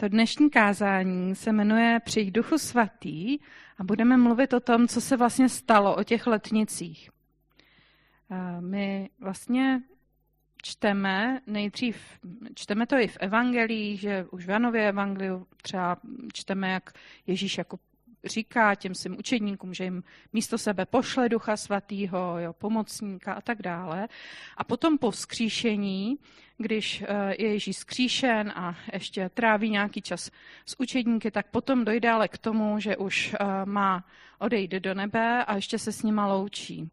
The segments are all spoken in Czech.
To dnešní kázání se jmenuje Přijď duchu svatý a budeme mluvit o tom, co se vlastně stalo o těch letnicích. My vlastně čteme nejdřív, čteme to i v evangelích, že už v Janově evangeliu třeba čteme, jak Ježíš jako říká těm svým učedníkům, že jim místo sebe pošle ducha svatýho, jo, pomocníka a tak dále. A potom po vzkříšení, když eh, je Ježíš skříšen a ještě tráví nějaký čas s učedníky, tak potom dojde ale k tomu, že už eh, má odejít do nebe a ještě se s nima loučí.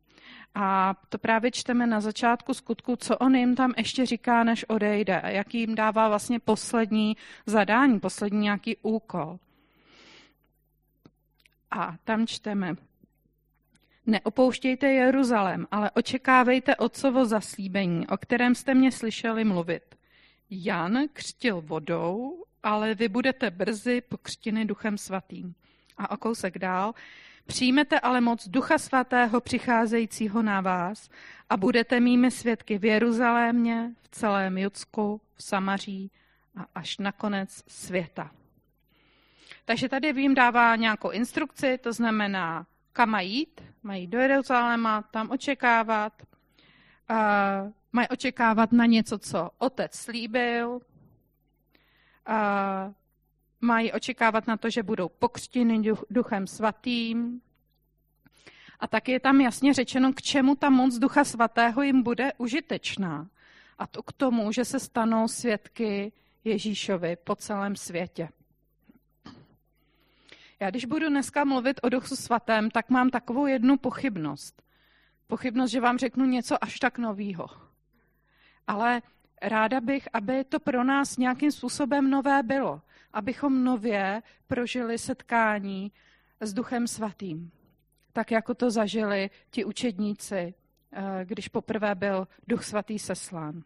A to právě čteme na začátku skutku, co on jim tam ještě říká, než odejde, jaký jim dává vlastně poslední zadání, poslední nějaký úkol. A tam čteme. Neopouštějte Jeruzalém, ale očekávejte otcovo zaslíbení, o kterém jste mě slyšeli mluvit. Jan křtil vodou, ale vy budete brzy pokřtiny duchem svatým. A o kousek dál. Přijmete ale moc ducha svatého přicházejícího na vás a budete mými svědky v Jeruzalémě, v celém Judsku, v Samaří a až na konec světa. Takže tady jim dává nějakou instrukci, to znamená, kam mají jít, mají do Jeruzaléma, tam očekávat, uh, mají očekávat na něco, co otec slíbil, uh, mají očekávat na to, že budou pokřtěny duchem svatým. A tak je tam jasně řečeno, k čemu ta moc ducha svatého jim bude užitečná. A to k tomu, že se stanou svědky Ježíšovi po celém světě. Já když budu dneska mluvit o Duchu Svatém, tak mám takovou jednu pochybnost. Pochybnost, že vám řeknu něco až tak novýho. Ale ráda bych, aby to pro nás nějakým způsobem nové bylo. Abychom nově prožili setkání s Duchem Svatým. Tak, jako to zažili ti učedníci, eh, když poprvé byl Duch Svatý seslán.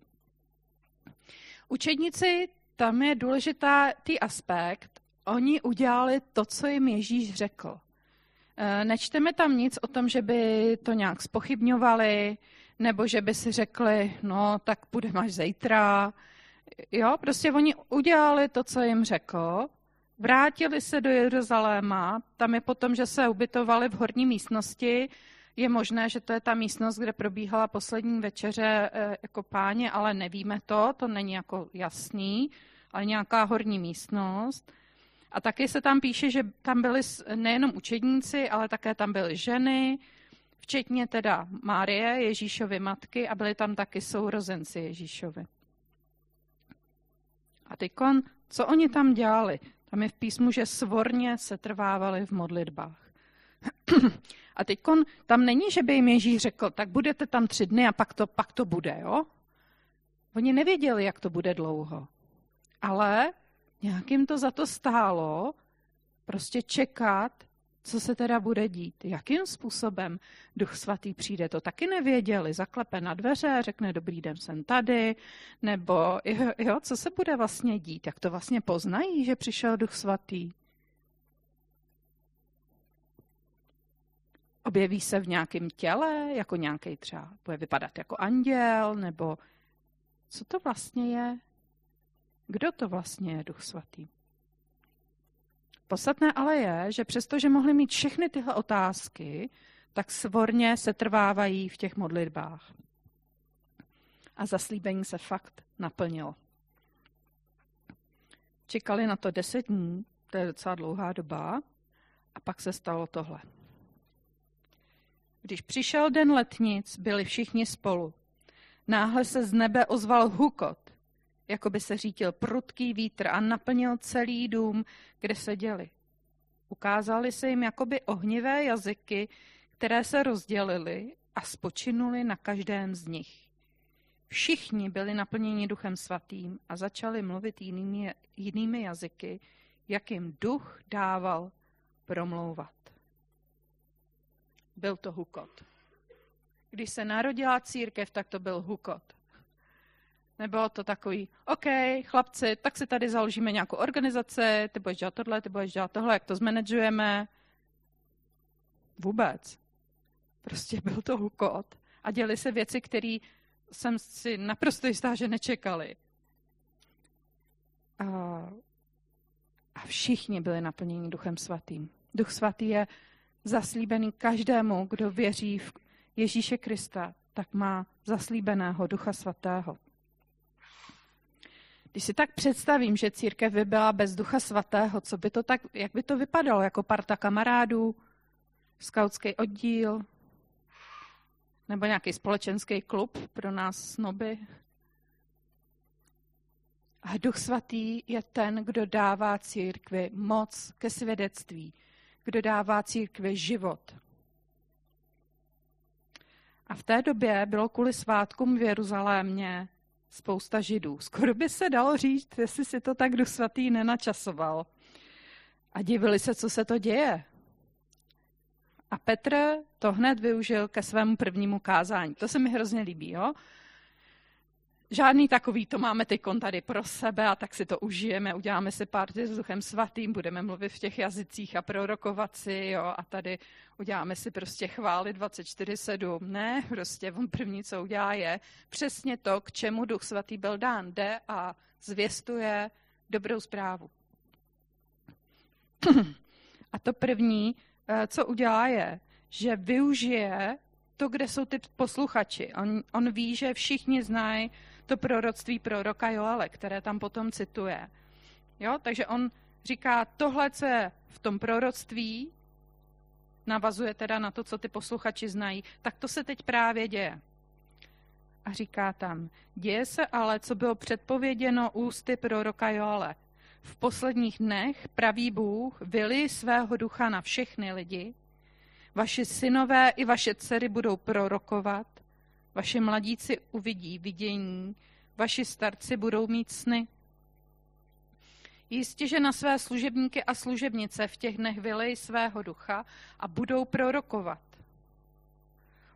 Učedníci, tam je důležitý aspekt, oni udělali to, co jim Ježíš řekl. E, nečteme tam nic o tom, že by to nějak spochybňovali, nebo že by si řekli, no tak půjdeme až zítra. Jo, prostě oni udělali to, co jim řekl, vrátili se do Jeruzaléma, tam je potom, že se ubytovali v horní místnosti, je možné, že to je ta místnost, kde probíhala poslední večeře e, jako páně, ale nevíme to, to není jako jasný, ale nějaká horní místnost. A taky se tam píše, že tam byli nejenom učedníci, ale také tam byly ženy, včetně teda Márie, Ježíšovy matky a byli tam taky sourozenci Ježíšovi. A teď, co oni tam dělali? Tam je v písmu, že svorně se trvávali v modlitbách. A teď tam není, že by jim Ježíš řekl, tak budete tam tři dny a pak to, pak to bude, jo? Oni nevěděli, jak to bude dlouho. Ale nějak jim to za to stálo, prostě čekat, co se teda bude dít, jakým způsobem Duch Svatý přijde, to taky nevěděli. Zaklepe na dveře, řekne dobrý den, jsem tady, nebo jo, jo, co se bude vlastně dít, jak to vlastně poznají, že přišel Duch Svatý. Objeví se v nějakém těle, jako nějaký třeba, bude vypadat jako anděl, nebo co to vlastně je? Kdo to vlastně je Duch Svatý? Podstatné ale je, že přestože mohli mít všechny tyhle otázky, tak svorně se trvávají v těch modlitbách. A zaslíbení se fakt naplnilo. Čekali na to deset dní, to je docela dlouhá doba, a pak se stalo tohle. Když přišel den letnic, byli všichni spolu. Náhle se z nebe ozval hukot, jako by se řítil prudký vítr a naplnil celý dům, kde seděli. Ukázali se jim jakoby ohnivé jazyky, které se rozdělily a spočinuli na každém z nich. Všichni byli naplněni duchem svatým a začali mluvit jinými, jinými jazyky, jak jim duch dával promlouvat. Byl to hukot. Když se narodila církev, tak to byl hukot. Nebylo to takový, OK, chlapci, tak si tady založíme nějakou organizaci, ty budeš dělat tohle, ty budeš dělat tohle, jak to zmanagujeme. Vůbec. Prostě byl to hukot. A děli se věci, které jsem si naprosto jistá, že nečekali. A všichni byli naplněni Duchem Svatým. Duch Svatý je zaslíbený každému, kdo věří v Ježíše Krista, tak má zaslíbeného Ducha Svatého. Když si tak představím, že církev by byla bez Ducha Svatého, co by to tak, jak by to vypadalo? Jako parta kamarádů, skautský oddíl, nebo nějaký společenský klub pro nás snoby? A Duch Svatý je ten, kdo dává církvi moc ke svědectví, kdo dává církvi život. A v té době bylo kvůli svátkům v Jeruzalémě spousta židů. Skoro by se dalo říct, jestli si to tak Duch Svatý nenačasoval. A divili se, co se to děje. A Petr to hned využil ke svému prvnímu kázání. To se mi hrozně líbí, jo? Žádný takový, to máme teď tady pro sebe a tak si to užijeme, uděláme si párty s Duchem Svatým, budeme mluvit v těch jazycích a prorokovat si, jo, a tady uděláme si prostě chvály 24-7. Ne, prostě on první, co udělá, je přesně to, k čemu Duch Svatý byl dán. Jde a zvěstuje dobrou zprávu. A to první, eh, co udělá, je, že využije to, kde jsou ty posluchači. On, on ví, že všichni znají to proroctví proroka Joale, které tam potom cituje. Jo? Takže on říká, tohle, co je v tom proroctví, navazuje teda na to, co ty posluchači znají, tak to se teď právě děje. A říká tam, děje se ale, co bylo předpověděno ústy proroka Joale. V posledních dnech pravý Bůh vyli svého ducha na všechny lidi, vaši synové i vaše dcery budou prorokovat, Vaši mladíci uvidí vidění, vaši starci budou mít sny. Jistě, že na své služebníky a služebnice v těch dnech vylej svého ducha a budou prorokovat.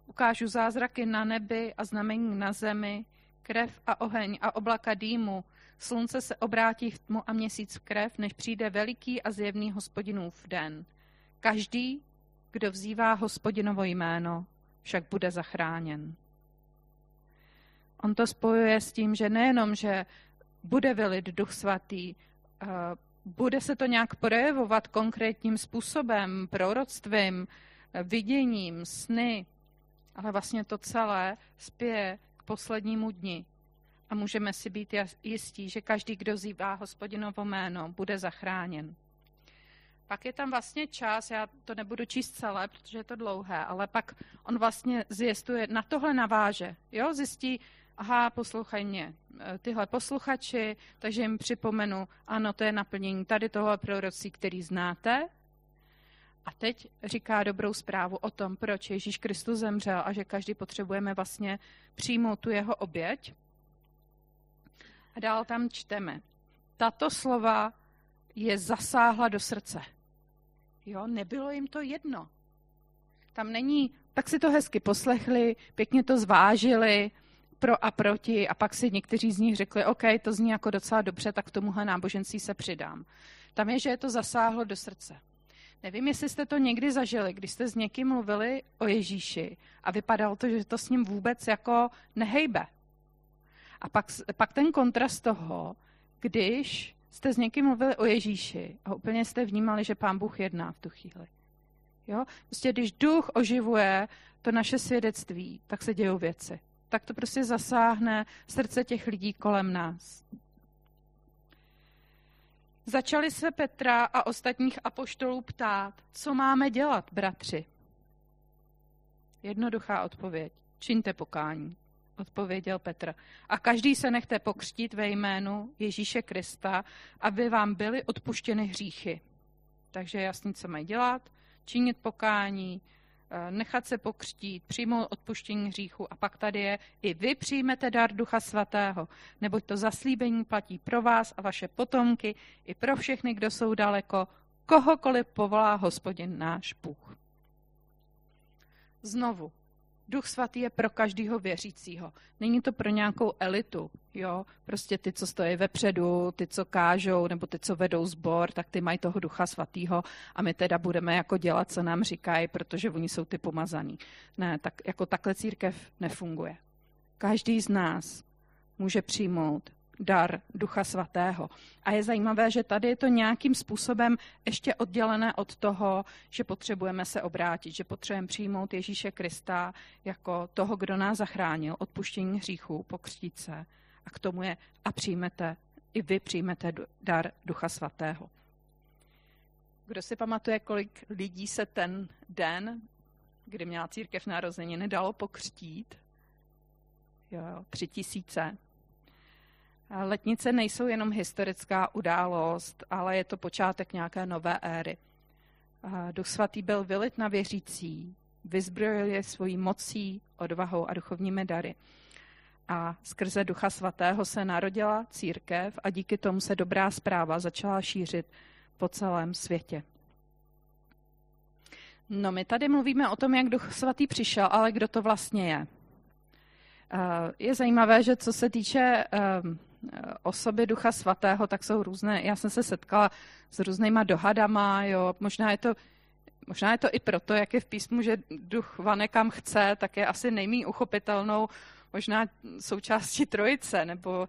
Ukážu zázraky na nebi a znamení na zemi, krev a oheň a oblaka dýmu. Slunce se obrátí v tmu a měsíc v krev, než přijde veliký a zjevný hospodinův den. Každý, kdo vzývá hospodinovo jméno, však bude zachráněn. On to spojuje s tím, že nejenom, že bude vylit duch svatý, eh, bude se to nějak projevovat konkrétním způsobem, proroctvím, eh, viděním, sny, ale vlastně to celé spěje k poslednímu dni. A můžeme si být jistí, že každý, kdo zývá hospodinovo jméno, bude zachráněn. Pak je tam vlastně čas, já to nebudu číst celé, protože je to dlouhé, ale pak on vlastně zjistuje, na tohle naváže. Jo? Zjistí, aha, poslouchaj mě, e, tyhle posluchači, takže jim připomenu, ano, to je naplnění tady toho prorocí, který znáte. A teď říká dobrou zprávu o tom, proč Ježíš Kristus zemřel a že každý potřebujeme vlastně přijmout tu jeho oběť. A dál tam čteme. Tato slova je zasáhla do srdce. Jo, nebylo jim to jedno. Tam není, tak si to hezky poslechli, pěkně to zvážili, pro a proti a pak si někteří z nich řekli, OK, to zní jako docela dobře, tak k tomuhle náboženství se přidám. Tam je, že je to zasáhlo do srdce. Nevím, jestli jste to někdy zažili, když jste s někým mluvili o Ježíši a vypadalo to, že to s ním vůbec jako nehejbe. A pak, pak ten kontrast toho, když jste s někým mluvili o Ježíši a úplně jste vnímali, že pán Bůh jedná v tu chvíli. Jo? Prostě když duch oživuje to naše svědectví, tak se dějou věci tak to prostě zasáhne srdce těch lidí kolem nás. Začali se Petra a ostatních apoštolů ptát, co máme dělat, bratři. Jednoduchá odpověď. Čiňte pokání, odpověděl Petr. A každý se nechte pokřtít ve jménu Ježíše Krista, aby vám byly odpuštěny hříchy. Takže jasný, co mají dělat, činit pokání, Eh, nechat se pokřtít, přijmout odpuštění hříchu a pak tady je, i vy přijmete dar Ducha Svatého, neboť to zaslíbení platí pro vás a vaše potomky, i pro všechny, kdo jsou daleko, kohokoliv povolá hospodin náš Bůh. Znovu, Duch svatý je pro každého věřícího. Není to pro nějakou elitu, jo. Prostě ty, co stojí vepředu, ty, co kážou, nebo ty, co vedou sbor, tak ty mají toho Ducha svatého a my teda budeme jako dělat, co nám říkají, protože oni jsou ty pomazaný. Ne, tak jako takhle církev nefunguje. Každý z nás může přijmout dar Ducha Svatého. A je zajímavé, že tady je to nějakým způsobem ještě oddělené od toho, že potřebujeme se obrátit, že potřebujeme přijmout Ježíše Krista jako toho, kdo nás zachránil, odpuštění hříchů, pokřtít se. A k tomu je a přijmete, i vy přijmete dar Ducha Svatého. Kdo si pamatuje, kolik lidí se ten den, kdy měla církev narozeniny, dalo pokřtít? Jo, tři tisíce. Letnice nejsou jenom historická událost, ale je to počátek nějaké nové éry. Duch svatý byl vylit na věřící, vyzbrojil je svojí mocí, odvahou a duchovními dary. A skrze Ducha Svatého se narodila církev a díky tomu se dobrá zpráva začala šířit po celém světě. No my tady mluvíme o tom, jak Duch Svatý přišel, ale kdo to vlastně je. Je zajímavé, že co se týče ehm, osoby Ducha Svatého, tak jsou různé, já jsem se setkala s různýma dohadama, jo, možná je to Možná je to i proto, jak je v písmu, že duch vane kam chce, tak je asi nejmí uchopitelnou možná součástí trojice, nebo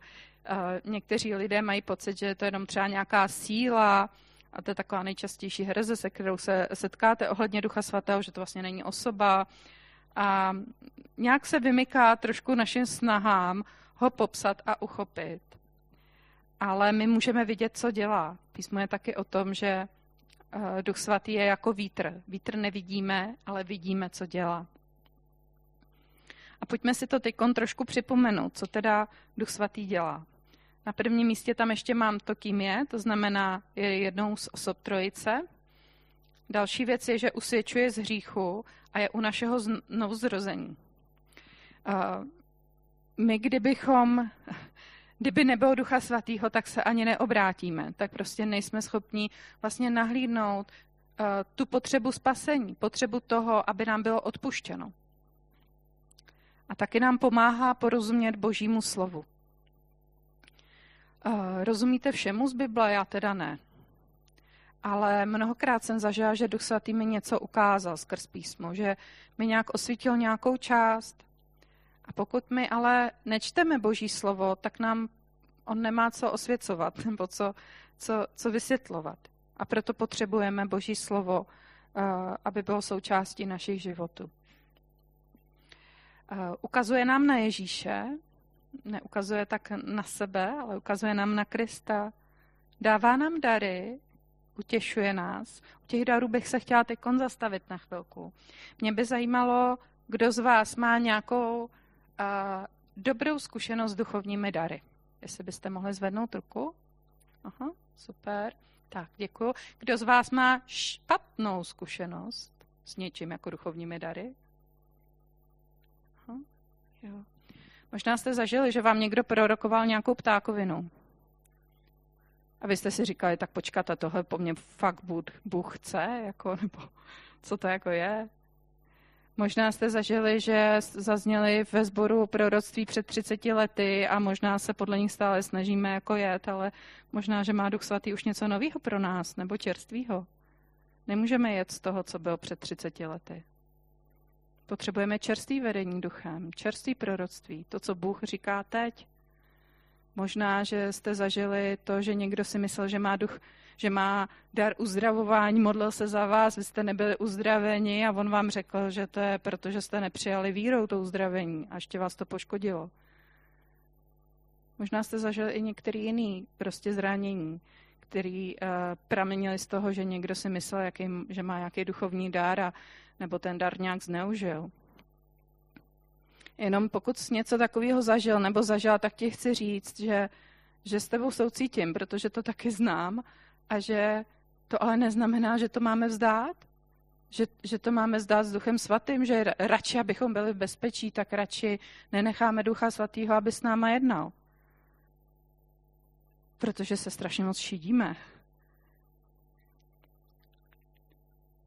uh, někteří lidé mají pocit, že je to jenom třeba nějaká síla, a to je taková nejčastější hereze, se kterou se setkáte ohledně Ducha Svatého, že to vlastně není osoba. A nějak se vymyká trošku našim snahám ho popsat a uchopit. Ale my můžeme vidět, co dělá. Písmo je taky o tom, že eh, Duch Svatý je jako vítr. Vítr nevidíme, ale vidíme, co dělá. A pojďme si to teď trošku připomenout, co teda Duch Svatý dělá. Na prvním místě tam ještě mám to, kým je, to znamená, je jednou z osob trojice. Další věc je, že usvědčuje z hříchu a je u našeho znovuzrození. My, kdybychom, kdyby nebylo Ducha Svatého, tak se ani neobrátíme. Tak prostě nejsme schopni vlastně nahlídnout tu potřebu spasení, potřebu toho, aby nám bylo odpuštěno. A taky nám pomáhá porozumět Božímu slovu. Rozumíte všemu z Bible? Já teda ne. Ale mnohokrát jsem zažila, že Duch Svatý mi něco ukázal skrz písmo, že mi nějak osvítil nějakou část. A pokud my ale nečteme Boží slovo, tak nám on nemá co osvěcovat nebo co, co, co vysvětlovat. A proto potřebujeme Boží slovo, aby bylo součástí našich životů. Ukazuje nám na Ježíše, neukazuje tak na sebe, ale ukazuje nám na Krista. Dává nám dary, utěšuje nás. U těch darů bych se chtěla teď zastavit na chvilku. Mě by zajímalo, kdo z vás má nějakou uh, dobrou zkušenost s duchovními dary. Jestli byste mohli zvednout ruku. Aha, super. Tak, děkuji. Kdo z vás má špatnou zkušenost s něčím jako duchovními dary? Aha, jo. Možná jste zažili, že vám někdo prorokoval nějakou ptákovinu. A vy jste si říkali, tak počkat, a tohle po mně fakt Bůh chce, jako, nebo co to jako je. Možná jste zažili, že zazněli ve sboru proroctví před 30 lety a možná se podle nich stále snažíme jako jet, ale možná, že má Duch Svatý už něco nového pro nás, nebo čerstvého. Nemůžeme jet z toho, co bylo před 30 lety. Potřebujeme čerstvý vedení duchem, čerstvý proroctví, to, co Bůh říká teď. Možná, že jste zažili to, že někdo si myslel, že má duch, že má dar uzdravování, modlil se za vás, vy jste nebyli uzdraveni a on vám řekl, že to je proto, že jste nepřijali vírou to uzdravení a ještě vás to poškodilo. Možná jste zažili i některý jiný prostě zranění, který uh, pramenili z toho, že někdo si myslel, jaký, že má nějaký duchovní dar a nebo ten dar nějak zneužil. Jenom pokud jsi něco takového zažil nebo zažila, tak ti chci říct, že, že s tebou soucítím, protože to taky znám a že to ale neznamená, že to máme vzdát, že, že to máme zdát s Duchem Svatým, že radši, abychom byli v bezpečí, tak radši nenecháme Ducha Svatého, aby s náma jednal. Protože se strašně moc šidíme.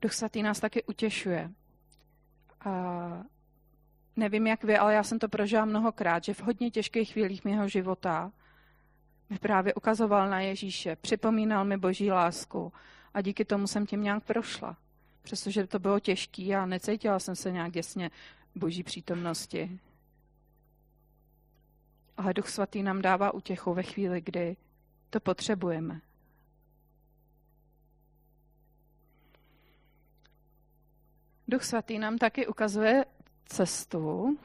Duch Svatý nás taky utěšuje. A nevím, jak vy, ale já jsem to prožila mnohokrát, že v hodně těžkých chvílích mého života právě ukazoval na Ježíše, připomínal mi boží lásku a díky tomu jsem tím nějak prošla. Přestože to bylo těžké a necítila jsem se nějak děsně boží přítomnosti. ale Duch Svatý nám dává utěchu ve chvíli, kdy to potřebujeme. Duch Svatý nám taky ukazuje cestu.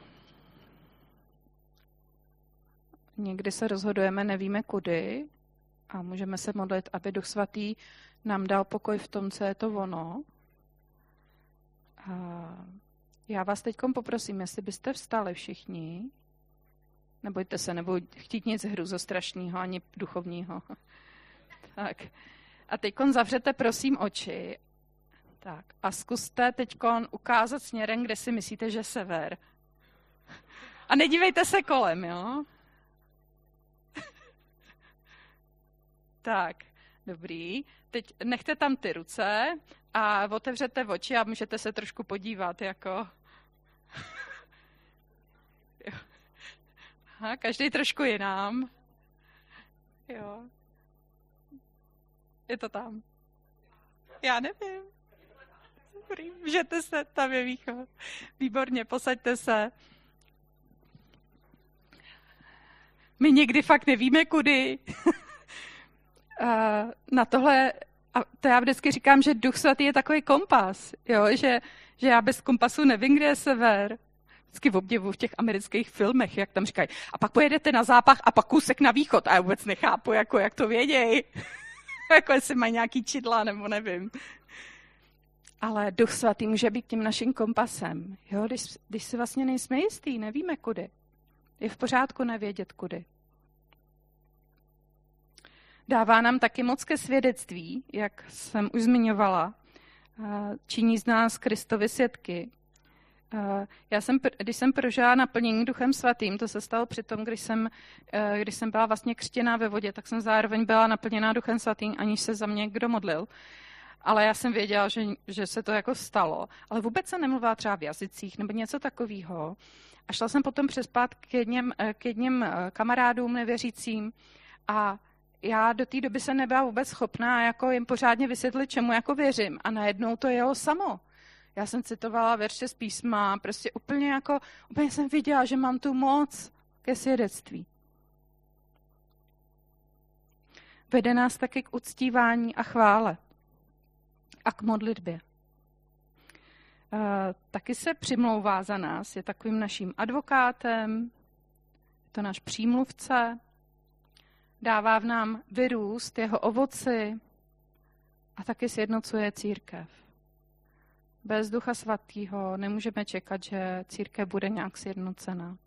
Někdy se rozhodujeme, nevíme kudy a můžeme se modlit, aby Duch Svatý nám dal pokoj v tom, co je to ono. A já vás teď poprosím, jestli byste vstali všichni. Nebojte se, nebo chtít nic hruzo strašného, ani duchovního. tak. A teď zavřete prosím oči tak a zkuste teď ukázat směrem, kde si myslíte, že sever. A nedívejte se kolem, jo? Tak, dobrý. Teď nechte tam ty ruce a otevřete oči a můžete se trošku podívat, jako... Aha, každý trošku jinám. Jo. Je to tam. Já nevím. Dobrý, můžete se, tam je východ. Výborně, posaďte se. My někdy fakt nevíme, kudy. Na tohle, a to já vždycky říkám, že Duch Svatý je takový kompas, jo? Že, že já bez kompasu nevím, kde je sever. Vždycky v obdivu v těch amerických filmech, jak tam říkají, a pak pojedete na zápach a pak kousek na východ. A já vůbec nechápu, jako, jak to vědějí. jako jestli mají nějaký čidla, nebo nevím ale Duch Svatý může být tím naším kompasem. Jo? Když, když si vlastně nejsme jistý, nevíme kudy. Je v pořádku nevědět kudy. Dává nám taky moc ke svědectví, jak jsem už zmiňovala. Činí z nás Kristovi svědky. Já jsem, když jsem prožila naplnění Duchem Svatým, to se stalo při tom, když jsem, když jsem byla vlastně křtěná ve vodě, tak jsem zároveň byla naplněná Duchem Svatým, aniž se za mě kdo modlil ale já jsem věděla, že, že se to jako stalo. Ale vůbec se nemluvila třeba v jazycích nebo něco takového. A šla jsem potom přespat k jedním, eh, k jedním eh, kamarádům nevěřícím a já do té doby se nebyla vůbec schopná jako jim pořádně vysvětlit, čemu jako věřím. A najednou to jelo samo. Já jsem citovala verše z písma, prostě úplně jako, úplně jsem viděla, že mám tu moc ke svědectví. Vede nás taky k uctívání a chvále a k modlitbě. Eh, taky se přimlouvá za nás, je takovým naším advokátem, je to náš přímluvce, dává v nám vyrůst jeho ovoci a taky sjednocuje církev. Bez Ducha Svatého nemůžeme čekat, že církev bude nějak sjednocena.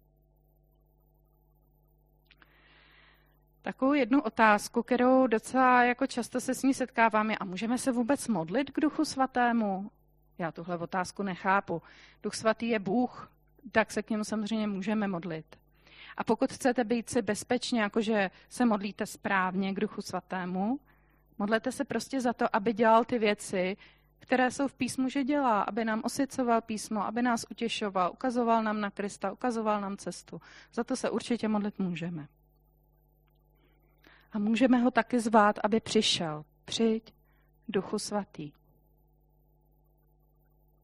takovou jednu otázku, kterou docela jako často se s ní setkáváme. A můžeme se vůbec modlit k Duchu Svatému? Já tuhle otázku nechápu. Duch Svatý je Bůh, tak se k němu samozřejmě můžeme modlit. A pokud chcete být si bezpečně, jakože se modlíte správně k Duchu Svatému, modlete se prostě za to, aby dělal ty věci, které jsou v písmu, že dělá, aby nám osycoval písmo, aby nás utěšoval, ukazoval nám na Krista, ukazoval nám cestu. Za to se určitě modlit můžeme. A můžeme ho taky zvát, aby přišel. Přijď, Duchu Svatý.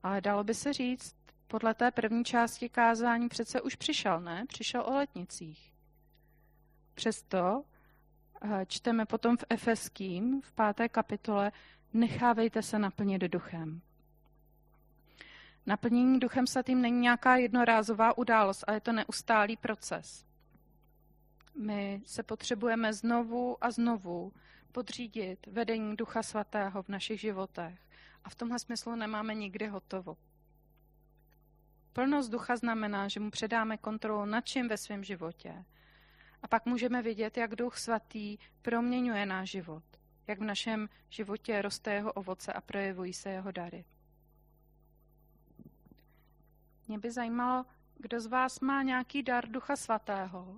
Ale dalo by se říct, podle té první části kázání přece už přišel, ne? Přišel o letnicích. Přesto eh, čteme potom v Efeským, v páté kapitole, nechávejte se naplnit duchem. Naplnění duchem svatým není nějaká jednorázová událost, ale je to neustálý proces. My se potřebujeme znovu a znovu podřídit vedení Ducha Svatého v našich životech. A v tomhle smyslu nemáme nikdy hotovo. Plnost ducha znamená, že mu předáme kontrolu nad čím ve svém životě. A pak můžeme vidět, jak Duch Svatý proměňuje náš život, jak v našem životě roste jeho ovoce a projevují se jeho dary. Mě by zajímalo, kdo z vás má nějaký dar Ducha Svatého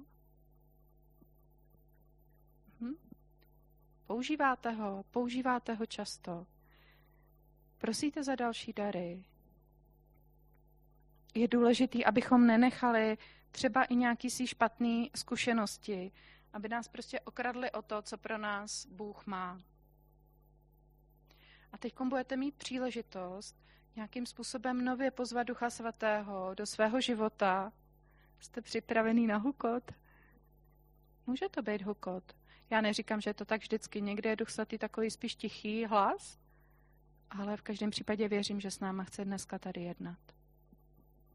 Používáte ho, používáte ho často. Prosíte za další dary. Je důležité, abychom nenechali třeba i nějaký si špatný zkušenosti, aby nás prostě okradli o to, co pro nás Bůh má. A teď budete mít příležitost nějakým způsobem nově pozvat Ducha Svatého do svého života. Jste připravený na hukot? Může to být hukot. Já neříkám, že je to tak vždycky. Někdy je Duch Svatý takový spíš tichý hlas, ale v každém případě věřím, že s náma chce dneska tady jednat.